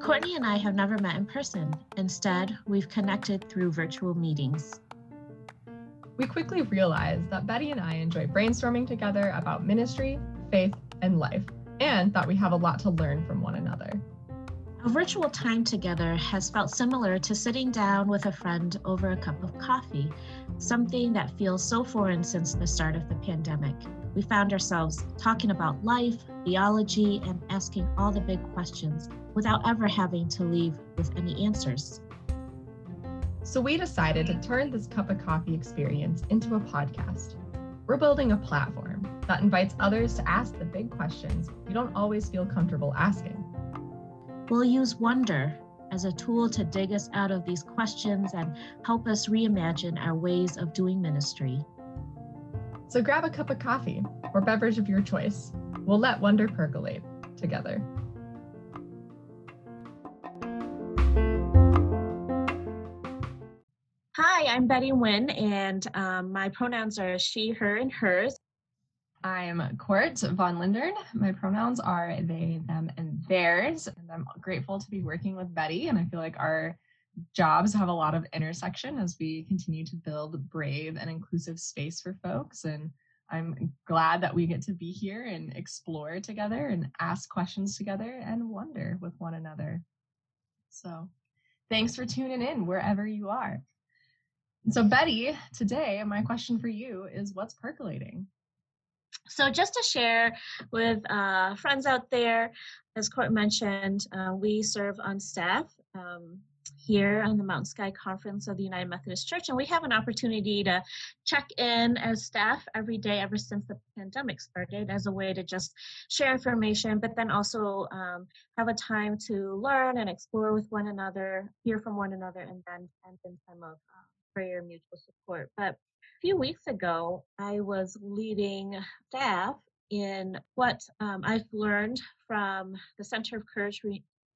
Courtney and I have never met in person. Instead, we've connected through virtual meetings. We quickly realized that Betty and I enjoy brainstorming together about ministry, faith, and life, and that we have a lot to learn from one another. A virtual time together has felt similar to sitting down with a friend over a cup of coffee, something that feels so foreign since the start of the pandemic. We found ourselves talking about life, theology, and asking all the big questions without ever having to leave with any answers. So we decided to turn this cup of coffee experience into a podcast. We're building a platform that invites others to ask the big questions we don't always feel comfortable asking. We'll use wonder as a tool to dig us out of these questions and help us reimagine our ways of doing ministry. So grab a cup of coffee or beverage of your choice. We'll let wonder percolate together. Hi, I'm Betty Wynn, and um, my pronouns are she, her, and hers. I'm Court von Lindern. My pronouns are they, them, and theirs. And I'm grateful to be working with Betty. And I feel like our jobs have a lot of intersection as we continue to build brave and inclusive space for folks. And I'm glad that we get to be here and explore together and ask questions together and wonder with one another. So thanks for tuning in wherever you are. So, Betty, today my question for you is what's percolating? So, just to share with uh, friends out there, as Court mentioned, uh, we serve on staff um, here on the Mountain Sky Conference of the United Methodist Church, and we have an opportunity to check in as staff every day ever since the pandemic started as a way to just share information, but then also um, have a time to learn and explore with one another, hear from one another, and then and then time of uh, prayer, mutual support. But a few weeks ago, I was leading staff in what um, I've learned from the Center of Courage,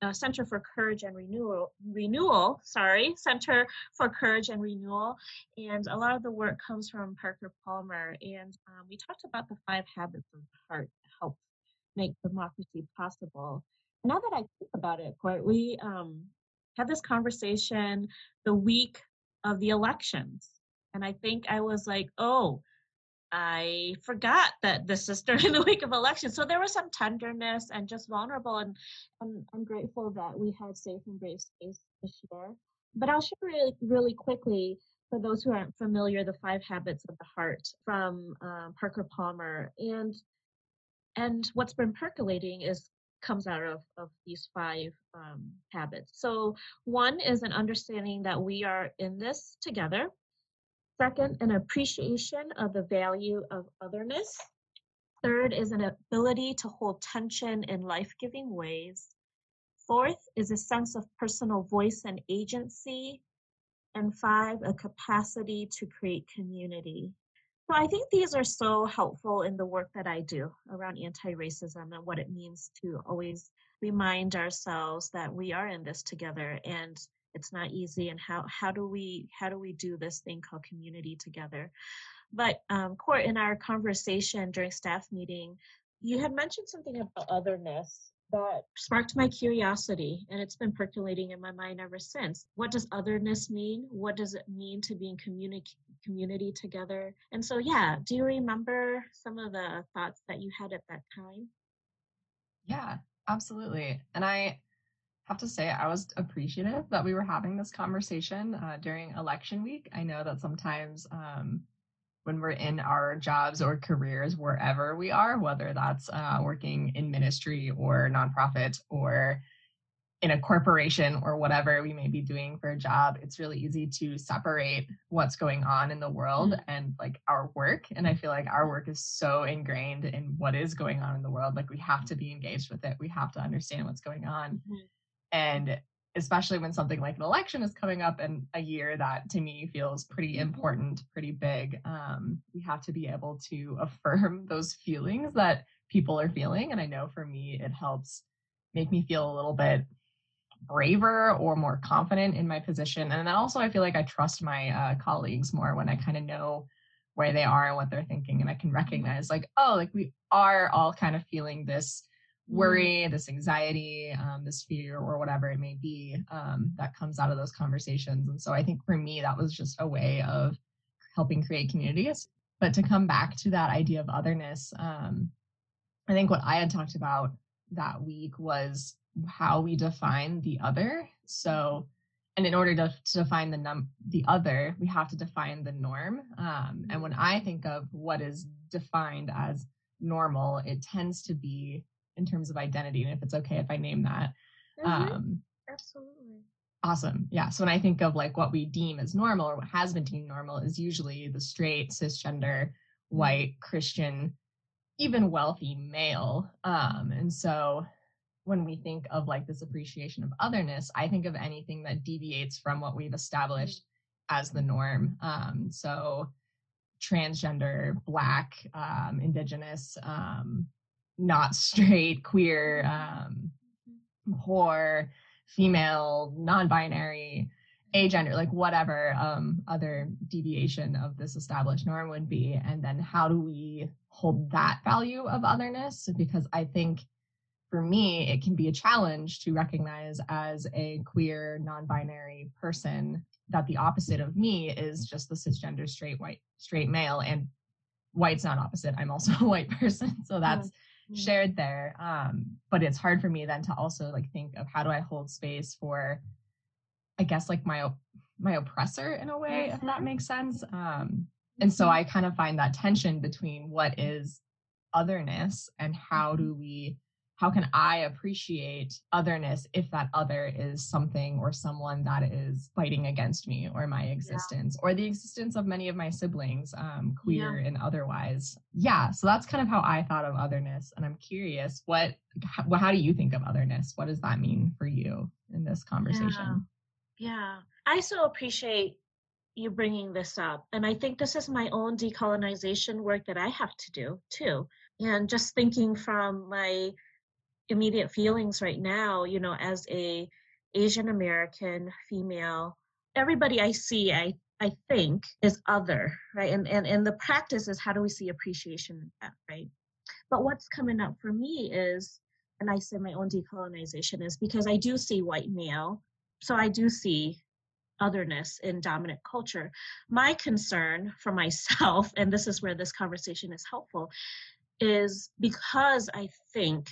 uh, Center for Courage and Renewal, Renewal, sorry, Center for Courage and Renewal, and a lot of the work comes from Parker Palmer. And um, we talked about the five habits of the heart that help make democracy possible. Now that I think about it, Court, we um, had this conversation the week of the elections and I think I was like, oh, I forgot that this is during the week of election. So there was some tenderness and just vulnerable. And, and I'm grateful that we had safe and brave space to share. But I'll share really, really quickly for those who aren't familiar, the five habits of the heart from um, Parker Palmer. And and what's been percolating is comes out of, of these five um, habits. So one is an understanding that we are in this together Second, an appreciation of the value of otherness. Third is an ability to hold tension in life giving ways. Fourth is a sense of personal voice and agency. And five, a capacity to create community. So I think these are so helpful in the work that I do around anti racism and what it means to always remind ourselves that we are in this together and it's not easy and how how do we how do we do this thing called community together? But um, court in our conversation during staff meeting you had mentioned something about otherness that sparked my curiosity and it's been percolating in my mind ever since. What does otherness mean? What does it mean to be in community community together? And so yeah do you remember some of the thoughts that you had at that time? Yeah absolutely. And i have to say I was appreciative that we were having this conversation uh, during election week. I know that sometimes um, when we're in our jobs or careers, wherever we are, whether that's uh, working in ministry or nonprofit or in a corporation or whatever we may be doing for a job, it's really easy to separate what's going on in the world mm-hmm. and like our work. And I feel like our work is so ingrained in what is going on in the world. Like we have to be engaged with it, we have to understand what's going on. Mm-hmm and especially when something like an election is coming up in a year that to me feels pretty important, pretty big, um, we have to be able to affirm those feelings that people are feeling. And I know for me, it helps make me feel a little bit braver or more confident in my position. And then also, I feel like I trust my uh, colleagues more when I kind of know where they are and what they're thinking and i can recognize like oh like we are all kind of feeling this. Worry this anxiety um, this fear or whatever it may be um, that comes out of those conversations. And so i think for me that was just a way of helping create communities. But to come back to that idea of otherness um, i think what i had talked about that week was how we define the other. So and in order to, to define the num the other we have to define the norm. Um, and when i think of what is defined as normal it tends to be in terms of identity and if it's okay if i name that mm-hmm. um, absolutely awesome yeah so when i think of like what we deem as normal or what has been deemed normal is usually the straight cisgender mm-hmm. white christian even wealthy male um, and so when we think of like this appreciation of otherness, I think of anything that deviates from what we've established as the norm. Um, so transgender, black, um, indigenous, um, not straight, queer, um, whore, female, non-binary, agender, like whatever um, other deviation of this established norm would be. And then how do we hold that value of otherness? Because I think for me, it can be a challenge to recognize as a queer, non binary person that the opposite of me is just the cisgender, straight, white, straight male. And white's not opposite. I'm also a white person. So that's mm-hmm. Shared there. Um, but it's hard for me then to also like think of how do I hold space for, I guess, like my my oppressor in a way, if that mm-hmm. makes sense. Um, and so mm-hmm. I kind of find that tension between what is otherness and how do we how can I appreciate otherness if that other is something or someone that is fighting against me or my existence yeah. or the existence of many of my siblings, um, queer yeah. and otherwise? Yeah, so that's kind of how I thought of otherness. And I'm curious, what, how, how do you think of otherness? What does that mean for you in this conversation? Yeah, yeah. I so appreciate you bringing this up. And I think this is my own decolonization work that I have to do too. And just thinking from my immediate feelings right now, you know, as a Asian American female, everybody I see, I I think is other, right? And and and the practice is how do we see appreciation in that, right? But what's coming up for me is, and I say my own decolonization is because I do see white male, so I do see otherness in dominant culture. My concern for myself, and this is where this conversation is helpful, is because I think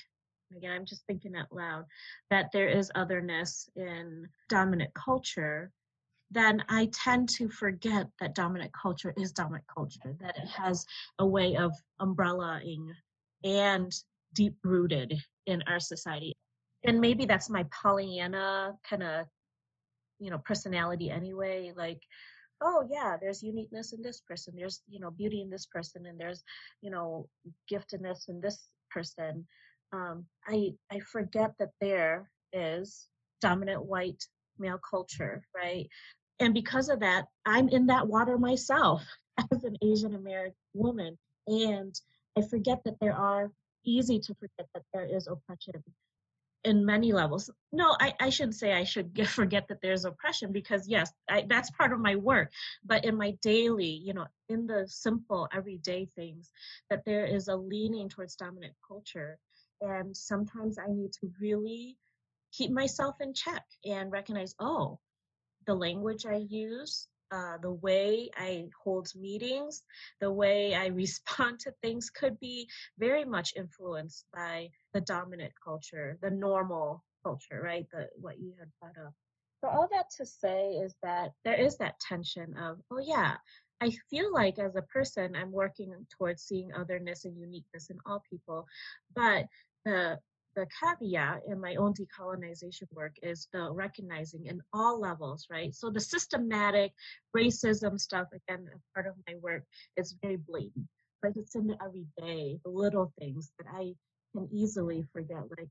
again, I'm just thinking out loud, that there is otherness in dominant culture, then I tend to forget that dominant culture is dominant culture, that it has a way of umbrellaing and deep rooted in our society. And maybe that's my Pollyanna kind of, you know, personality anyway. Like, oh yeah, there's uniqueness in this person, there's, you know, beauty in this person, and there's, you know, giftedness in this person um, I I forget that there is dominant white male culture, right? And because of that, I'm in that water myself as an Asian American woman, and I forget that there are easy to forget that there is oppression in many levels. No, I, I shouldn't say I should get, forget that there's oppression because yes, I, that's part of my work. But in my daily, you know, in the simple everyday things, that there is a leaning towards dominant culture and sometimes I need to really keep myself in check and recognize, oh, the language I use, uh, the way I hold meetings, the way I respond to things could be very much influenced by the dominant culture, the normal culture, right? The what you had brought up. So all that to say is that there is that tension of, oh yeah, I feel like as a person, I'm working towards seeing otherness and uniqueness in all people, but the the caveat in my own decolonization work is the recognizing in all levels, right? So the systematic racism stuff, again, part of my work is very blatant, but it's in the everyday, the little things that I can easily forget, like,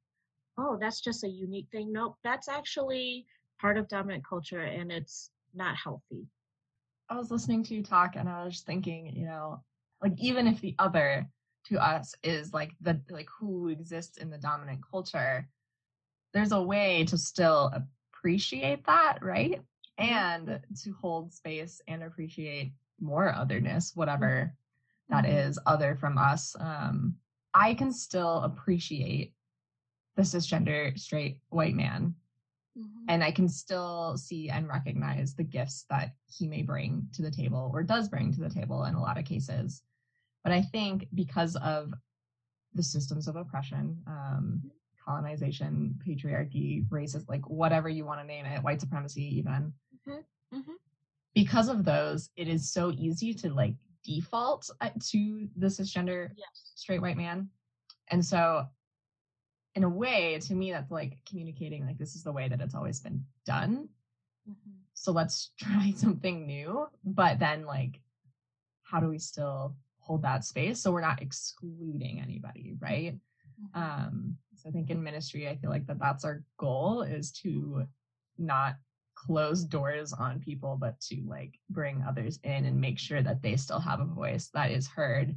oh, that's just a unique thing. Nope, that's actually part of dominant culture and it's not healthy. I was listening to you talk and I was thinking, you know, like even if the other to us is like the like who exists in the dominant culture there's a way to still appreciate that right mm-hmm. and to hold space and appreciate more otherness, whatever that Mhm. other from us, um, I can still appreciate the cisgender straight white man Mhm. and I can still see and recognize the gifts that he may bring to the table or does bring to the table in a lot of cases. But I think because of the systems of oppression, um, colonization, patriarchy, racist, like whatever you want to name it, white supremacy, even, Mhm. because of those, it is so easy to like default uh, to the cisgender Yes. straight white man. And so, in a way, to me, that's like communicating like this is the way that it's always been done. Mhm. So let's try something new. But then, like, how do we still hold that space so we're not excluding anybody, right? Mhm. Um, so I think in ministry, I feel like that that's our goal is to not close doors on people, but to like bring others in and make sure that they still have a voice that is heard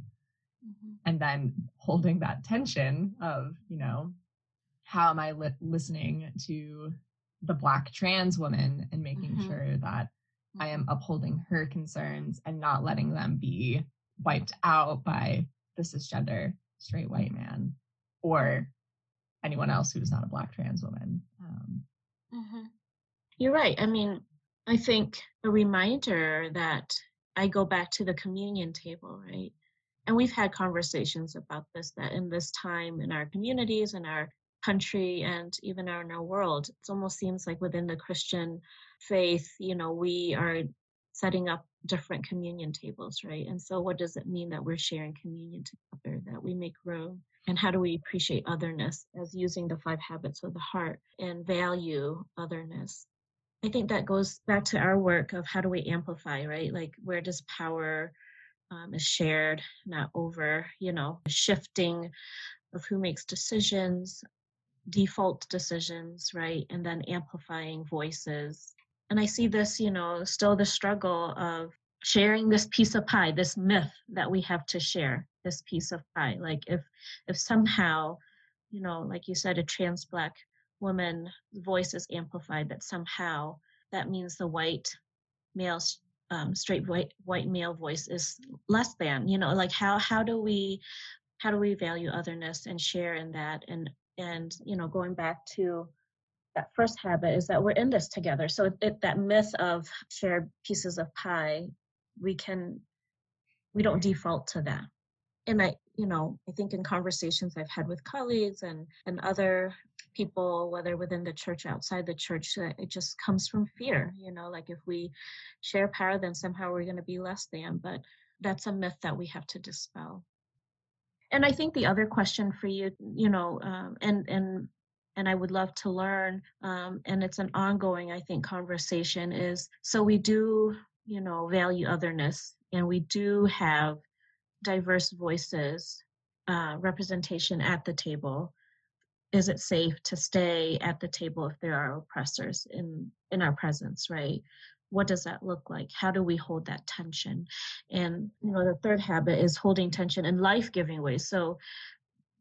Mhm. and then holding that tension of you know how am i li- listening to the black trans woman and making Mhm. sure that i am upholding her concerns and not letting them be wiped out by the cisgender straight white man or anyone else who's not a black trans woman um, Mhm. You're right. I mean, I think a reminder that I go back to the communion table, right? And we've had conversations about this that in this time in our communities, and our country, and even in our world, it almost seems like within the Christian faith, you know, we are setting up different communion tables, right? And so, what does it mean that we're sharing communion together, that we make room? And how do we appreciate otherness as using the five habits of the heart and value otherness? I think that goes back to our work of how do we amplify, right? Like, where does power um, is shared, not over, you know, shifting of who makes decisions, default decisions, right? And then amplifying voices. And I see this, you know, still the struggle of sharing this piece of pie, this myth that we have to share this piece of pie. Like if if somehow, you know, like you said, a trans black woman voice is amplified, that somehow that means the white male um, straight white white male voice is less than you know like how how do we how do we value otherness and share in that and and you know going back to that first habit is that we're in this together. So it, it, that myth of shared pieces of pie we can we don't mm-hmm. default to that. And i you know i think in conversations i've had with colleagues and and other people whether within the church outside the church it just comes from fear you know like if we share power then somehow we're going to be less than but that's a myth that we have to dispel and i think the other question for you you know um, and and and i would love to learn um, and it's an ongoing i think conversation is so we do you know value otherness and we do have diverse voices uh, representation at the table. Is it safe to stay at the table if there are oppressors in in our presence right what does that look like? How do we hold that tension? And you know the third habit is holding tension in life-giving ways so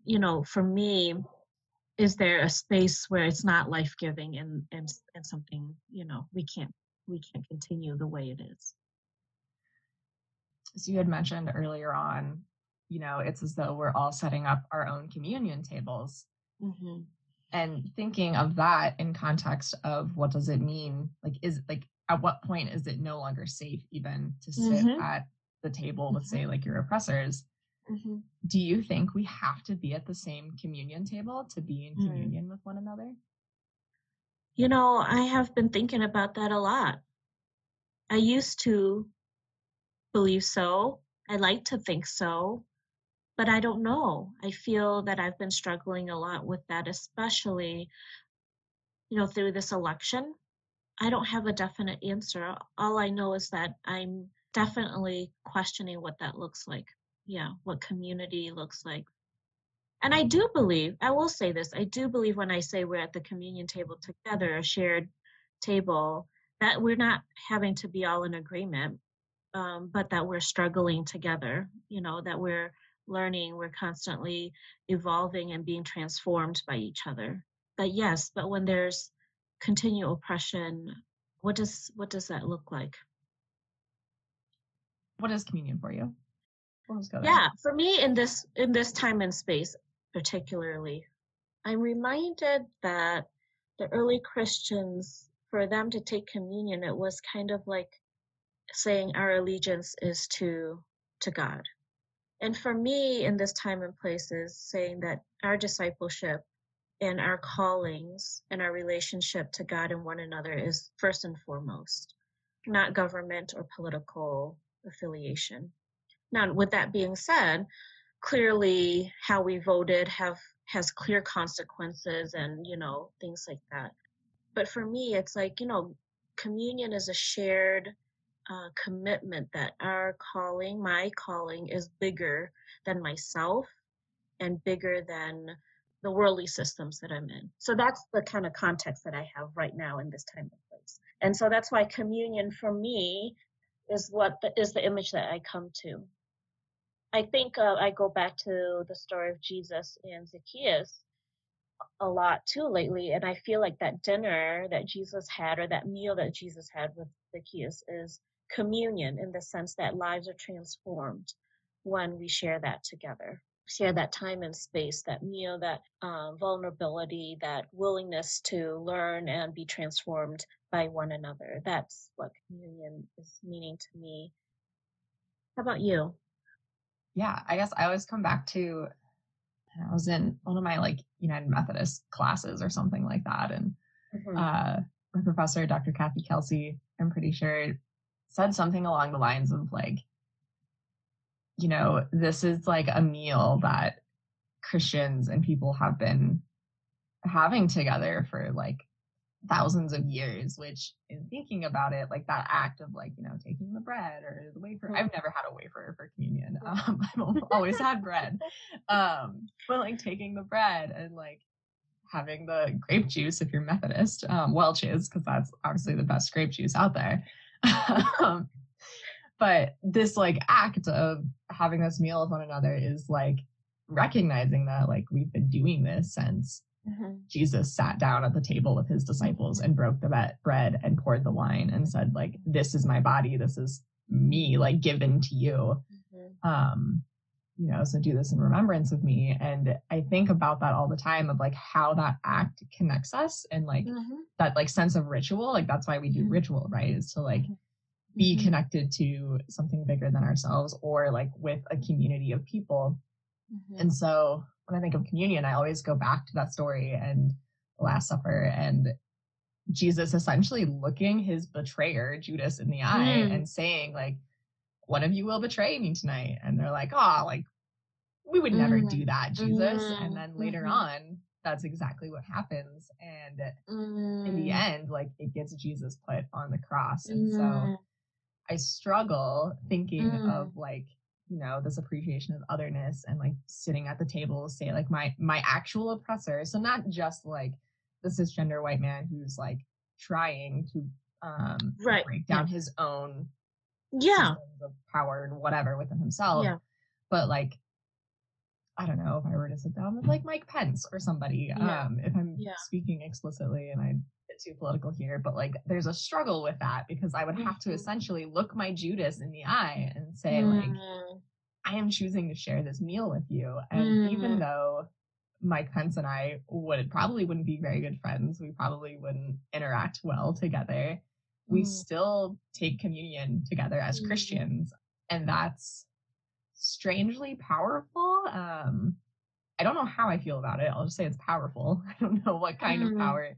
you know for me is there a space where it's not life-giving and and and something you know we can't we can't continue the way it is? So you had mentioned earlier on you know it's as though we're all setting up our own communion tables. Mm-hmm. and thinking of that in context of what does it mean? Like is like at what point is it no longer safe even to sit Mhm. at the table with say like your oppressors Mm-hmm. do you think we have to be at the same communion table to be in Mm. communion with one another You know, I have been thinking about that a lot. I used to believe so. I like to think so, but I don't know. I feel that I've been struggling a lot with that, especially, you know, through this election. I don't have a definite answer. All I know is that I'm definitely questioning what that looks like. Yeah, what community looks like. And I do believe, I will say this, I do believe when I say we're at the communion table together, a shared table, that we're not having to be all in agreement, um, but that we're struggling together, you know, that we're learning, we're constantly evolving and being transformed by each other. But yes, but when there's continual oppression, what does what does that look like? What is communion for you? We'll yeah, for me in this in this time and space particularly, I'm reminded that the early Christians, for them to take communion, it was kind of like saying our allegiance is to to God. And for me in this time and place is saying that our discipleship and our callings and our relationship to God and one another is first and foremost, not government or political affiliation. Now, with that being said, clearly how we voted have has clear consequences and you know things like that. But for me, it's like you know, communion is a shared uh, commitment that our calling, my calling, is bigger than myself and bigger than the worldly systems that I'm in. So that's the kind of context that I have right now in this time and place. And so that's why communion for me is what the, is the image that I come to. I think uh, I go back to the story of Jesus and Zacchaeus a lot too lately, and I feel like that dinner that Jesus had or that meal that Jesus had with Zacchaeus is communion in the sense that lives are transformed when we share that together share that time and space, that meal, that um, vulnerability, that willingness to learn and be transformed by one another. That's what communion is meaning to me. How about you? Yeah, I guess I always come back to I was in one of my like United Methodist classes or something like that, and mm-hmm. uh, my professor, Dr. Kathy Kelsey, I'm pretty sure, said something along the lines of like, you know, this is like a meal that Christians and people have been having together for like thousands of years, which in thinking about it, like that act of like, you know, taking the bread or the wafer. I've never had a wafer for communion. Um, I've always had bread. Um, but like taking the bread and like having the grape juice if you're Methodist, um, Welch's, because that's obviously the best grape juice out there. um, but this like act of having this meal with one another is like recognizing that like we've been doing this since mm-hmm. Jesus sat down at the table with his disciples and broke the bread and poured the wine and said like this is my body this is me like given to you mm-hmm. um you know so do this in remembrance of me and i think about that all the time of like how that act connects us and like mm-hmm. that like sense of ritual like that's why we do mm-hmm. ritual right is to like mm-hmm be mm-hmm. connected to something bigger than ourselves or like with a community of people. Mm-hmm. And so when I think of communion, I always go back to that story and the Last Supper and Jesus essentially looking his betrayer, Judas, in the eye mm. and saying, like, one of you will betray me tonight. And they're like, oh, like, we would never mm. do that, Jesus. Mm. And then later mm-hmm. on, that's exactly what happens. And in the mm. end, like, it gets Jesus put on the cross. And so mm. I struggle thinking mm. of like, you know, this appreciation of otherness and like sitting at the table, say like my my actual oppressor. So not just like the cisgender white man who's like trying to um right. break down yeah. his own yeah of power and whatever within himself. Yeah. But like I don't know if I were to sit down with like Mike Pence or somebody, yeah. um, if I'm yeah. speaking explicitly and I too political here, but like there's a struggle with that because I would have to mm-hmm. essentially look my Judas in the eye and say, mm. like, I am choosing to share this meal with you. And mm. even though Mike Pence and I would probably wouldn't be very good friends, we probably wouldn't interact well together. We mm. still take communion together as mm-hmm. Christians. And that's strangely powerful. Um, I don't know how I feel about it. I'll just say it's powerful. I don't know what kind mm. of power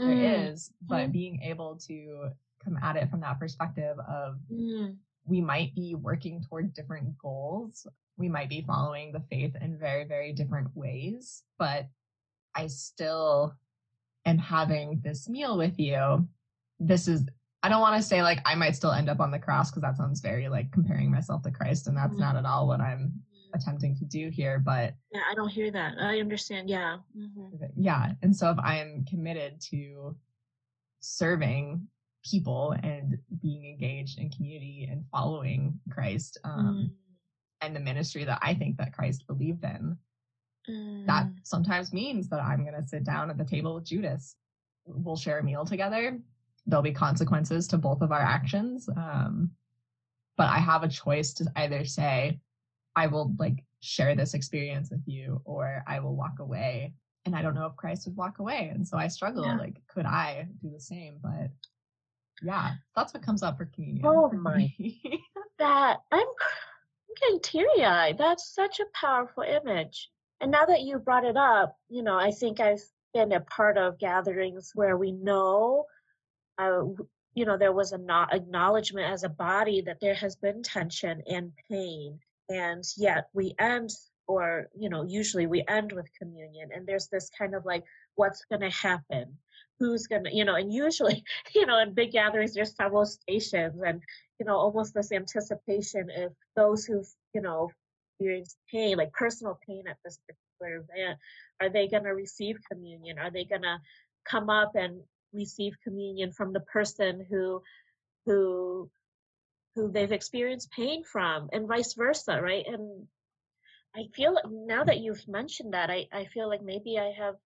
there mm. is, but mm. being able to come at it from that perspective of mm. we might be working toward different goals. We might be following the faith in very, very different ways, but I still am having this meal with you. This is, I don't want to say like I might still end up on the cross because that sounds very like comparing myself to Christ, and that's mm. not at all what I'm attempting to do here but yeah i don't hear that i understand yeah mm-hmm. yeah and so if i'm committed to serving people and being engaged in community and following christ um, mm. and the ministry that i think that christ believed in mm. that sometimes means that i'm going to sit down at the table with judas we'll share a meal together there'll be consequences to both of our actions um, but I have a choice to either say, I will like share this experience with you, or I will walk away. And I don't know if Christ would walk away. And so I struggle, yeah. like, could I do the same? But yeah, that's what comes up for communion. Oh my. that I'm, I'm getting teary eyed. That's such a powerful image. And now that you brought it up, you know, I think I've been a part of gatherings where we know, uh, you know, there was an acknowledgement as a body that there has been tension and pain. And yet we end, or, you know, usually we end with communion. And there's this kind of like, what's going to happen? Who's going to, you know, and usually, you know, in big gatherings, there's several stations and, you know, almost this anticipation if those who've, you know, experienced pain, like personal pain at this particular event, are they going to receive communion? Are they going to come up and receive communion from the person who, who, who they've experienced pain from, and vice versa, right? And I feel now that you've mentioned that, I, I feel like maybe I have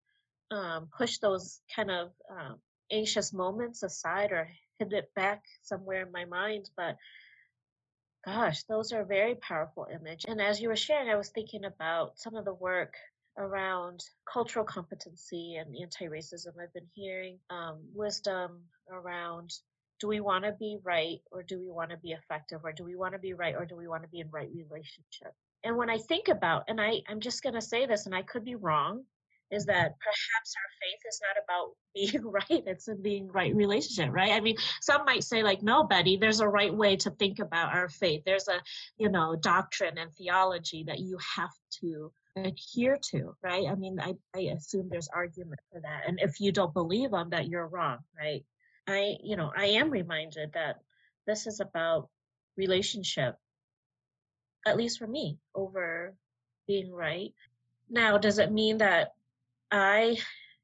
um, pushed those kind of um, anxious moments aside or hid it back somewhere in my mind, but Gosh, those are very powerful image. And as you were sharing, I was thinking about some of the work around cultural competency and anti-racism. I've been hearing um, wisdom around do we want to be right or do we want to be effective or do we want to be right or do we want to be in right relationship? And when I think about, and I, I'm just going to say this, and I could be wrong, is that perhaps our faith is not about being right it's in being right relationship right? I mean some might say like no betty there's a right way to think about our faith. There's a you know doctrine and theology that you have to adhere to right? I mean i, I assume there's argument for that and if you don't believe them that you're wrong right i you know i am reminded that this is about relationship at least for me over being right. Now does it mean that I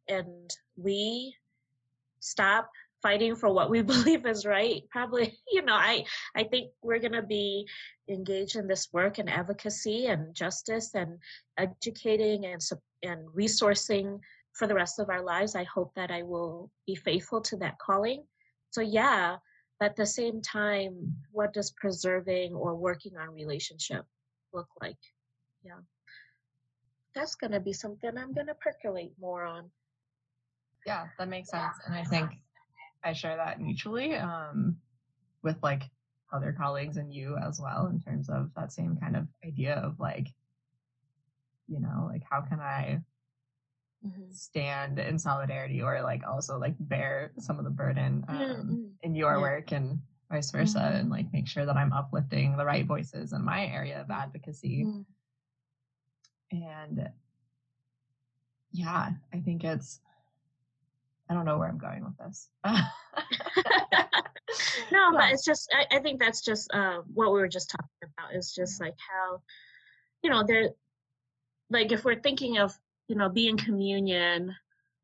and we stop fighting for what we believe is right? Probably you know i i think we're going to be engaged in this work and advocacy and justice and educating and and resourcing for the rest of our lives i hope that i will be faithful to that calling so yeah but at the same time what does preserving or working on relationship look like yeah that's going to be something I'm going to percolate more on. Yeah, that makes sense. And I think I share that mutually um, with like other colleagues and you as well in terms of that same kind of idea of like, you know, like how can I mm-hmm. stand in solidarity or like also like bear some of the burden um, mm-hmm. in your yeah. work and vice versa mm-hmm. and like make sure that I'm uplifting the right voices in my area of advocacy. Mm-hmm and yeah, I think it's, I don't know where I'm going with this. no, but it's just, I, I, think that's just uh, what we were just talking about is just like how, you know, there, like if we're thinking of, you know, be in communion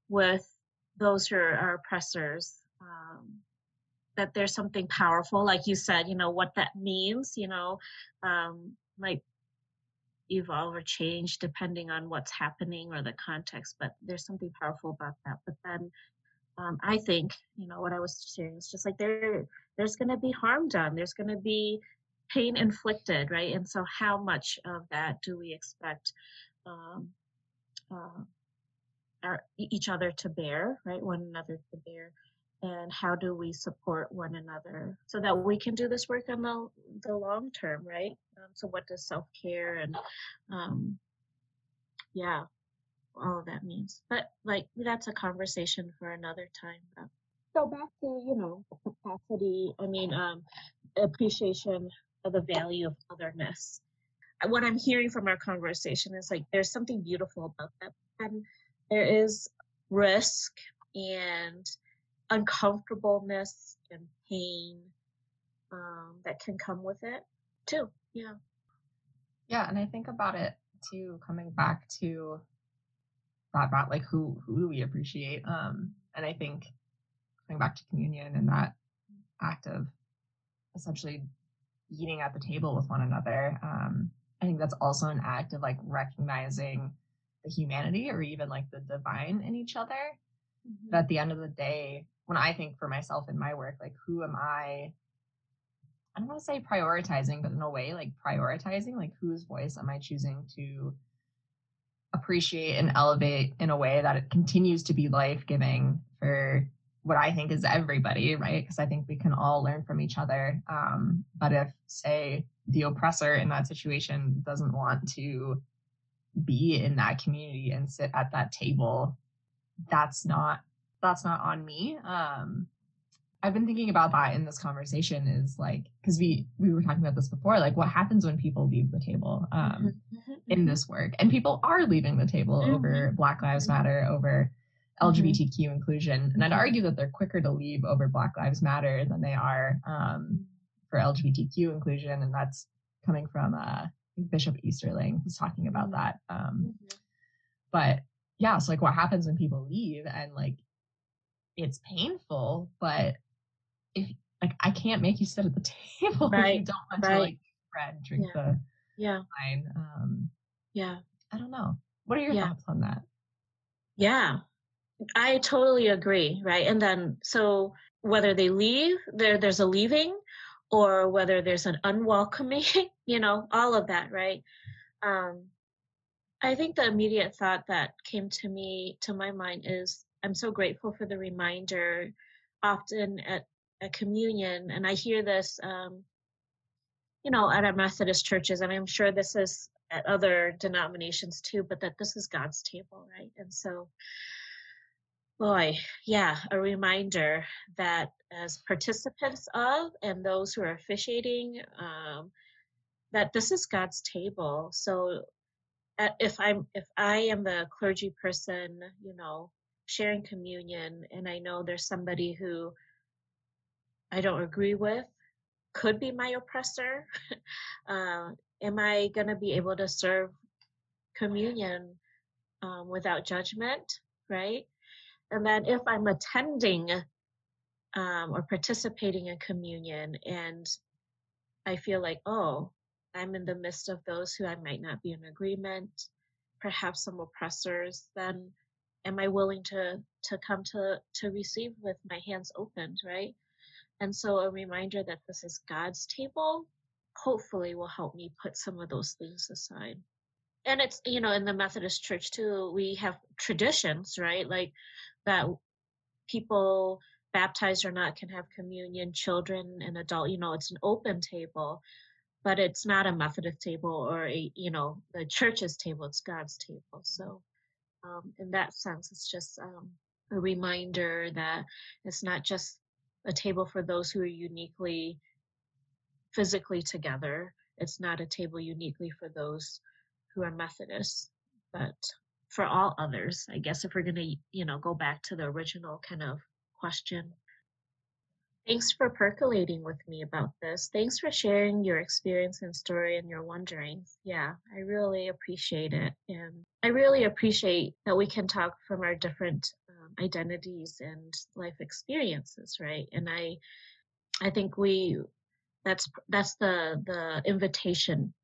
with those who are oppressors, um, that there's something powerful, like you said, you know, what that means, you know, um, like evolve or change depending on what's happening or the context but there's something powerful about that. But then um, i think you know what i was sharing is just like there there's going to be harm done. There's going to be pain inflicted right? And so how much of that do we expect um, uh, our, each other to bear right one another to bear and how do we support one another so that we can do this work on the, the long term right? Um, so what does self-care and um, yeah all of that means. But like that's a conversation for another time so back to you know capacity i mean um, appreciation of the value of otherness what i'm hearing from our conversation is like there's something beautiful about that and there is risk and uncomfortableness and pain um, that can come with it too. Yeah. Yeah, and I think about it too, coming back to that about like who who do we appreciate? Um, and I think coming back to communion and that act of essentially eating at the table with one another. Um, I think that's also an act of like recognizing the humanity or even like the divine in each other. Mm-hmm. But at the end of the day, when I think for myself in my work, like who am I I don't want to say prioritizing, but in a way, like prioritizing, like whose voice am I choosing to appreciate and elevate in a way that it continues to be life giving for what I think is everybody, right? Because I think we can all learn from each other. Um, but if, say, the oppressor in that situation doesn't want to be in that community and sit at that table, that's not that's not on me. Um, I've been thinking about that in this conversation is like because we we were talking about this before like what happens when people leave the table um, mm-hmm. in mm-hmm. this work and people are leaving the table mm-hmm. over Black Lives mm-hmm. Matter over LGBTQ mm-hmm. inclusion and I'd mm-hmm. argue that they're quicker to leave over Black Lives Matter than they are um, for LGBTQ inclusion and that's coming from uh, Bishop Easterling was talking about that um, but yeah so like what happens when people leave and like it's painful but if like I can't make you sit at the table right. if you don't want right. to like bread, drink yeah. the yeah wine. Um, yeah, I don't know. What are your yeah. thoughts on that? Yeah, I totally agree. Right, and then so whether they leave, there there's a leaving, or whether there's an unwelcoming, you know, all of that, right? Um, I think the immediate thought that came to me to my mind is I'm so grateful for the reminder often at a communion, and I hear this, um, you know, at our Methodist churches, and I'm sure this is at other denominations too, but that this is God's table, right? And so, boy, yeah, a reminder that as participants of and those who are officiating, um, that this is God's table. So, if I'm if I am the clergy person, you know, sharing communion, and I know there's somebody who I don't agree with could be my oppressor? uh, am I going to be able to serve communion um, without judgment, right? And then if I'm attending um, or participating in communion and I feel like, oh, I'm in the midst of those who I might not be in agreement, perhaps some oppressors, then am I willing to to come to to receive with my hands opened, right? And so a reminder that this is God's table hopefully will help me put some of those things aside. And it's, you know, in the Methodist church too, we have traditions, right? Like that people baptized or not can have communion, children and adult, you know, it's an open table, but it's not a Methodist table or a, you know, the church's table, it's God's table. So um, in that sense, it's just um, a reminder that it's not just a table for those who are uniquely physically together. It's not a table uniquely for those who are Methodists, but for all others, I guess if we're going to, you know, go back to the original kind of question. Thanks for percolating with me about this. Thanks for sharing your experience and story and your wonderings. Yeah, I really appreciate it. And I really appreciate that we can talk from our different um, identities and life experiences right and i i think we that's that's the the invitation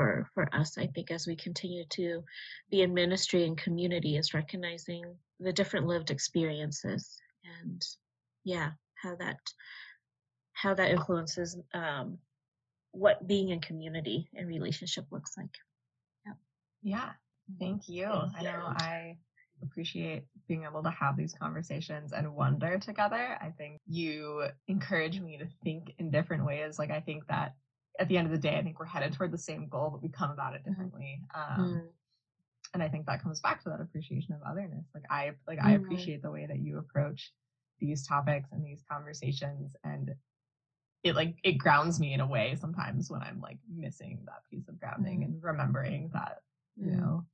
for for us i think as we continue to be in ministry and community is recognizing the different lived experiences and yeah how that how that influences um, what being in community and relationship looks like. Yeah yeah. Thank you. I know i appreciate being able to have these conversations and wonder together. I think you encourage me to think in different ways. Like, I think that at the end of the day, I think we're headed toward the same goal, but we come about it mm-hmm. differently. Um, mm. And I think that comes back to that appreciation of otherness. Like I, like. I mm-hmm. appreciate the way that you approach these topics and these conversations, and it like it grounds me in a way sometimes when I'm like missing that piece of grounding mm. and remembering that you know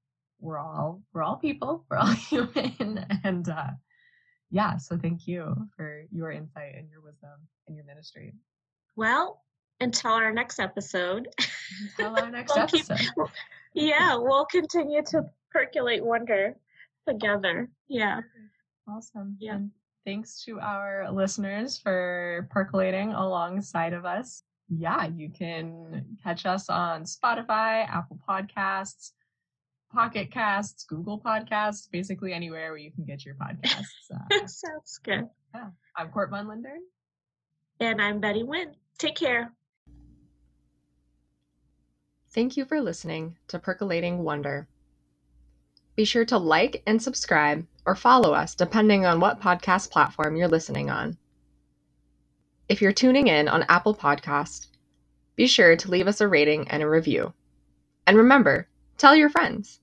we're all we're all people we're all human and uh yeah so thank you for your insight and your wisdom and your ministry well until our next episode until our next we'll episode keep, yeah we'll continue to percolate wonder together yeah awesome yeah and thanks to our listeners for percolating alongside of us yeah you can catch us on spotify apple podcasts Pocket Casts, Google Podcasts, basically anywhere where you can get your podcasts. Uh, Sounds good. Yeah. I'm Court von Lindern. And I'm Betty Wynn. Take care. Thank you for listening to Percolating Wonder. Be sure to like and subscribe or follow us depending on what podcast platform you're listening on. If you're tuning in on Apple Podcast, be sure to leave us a rating and a review. And remember, tell your friends.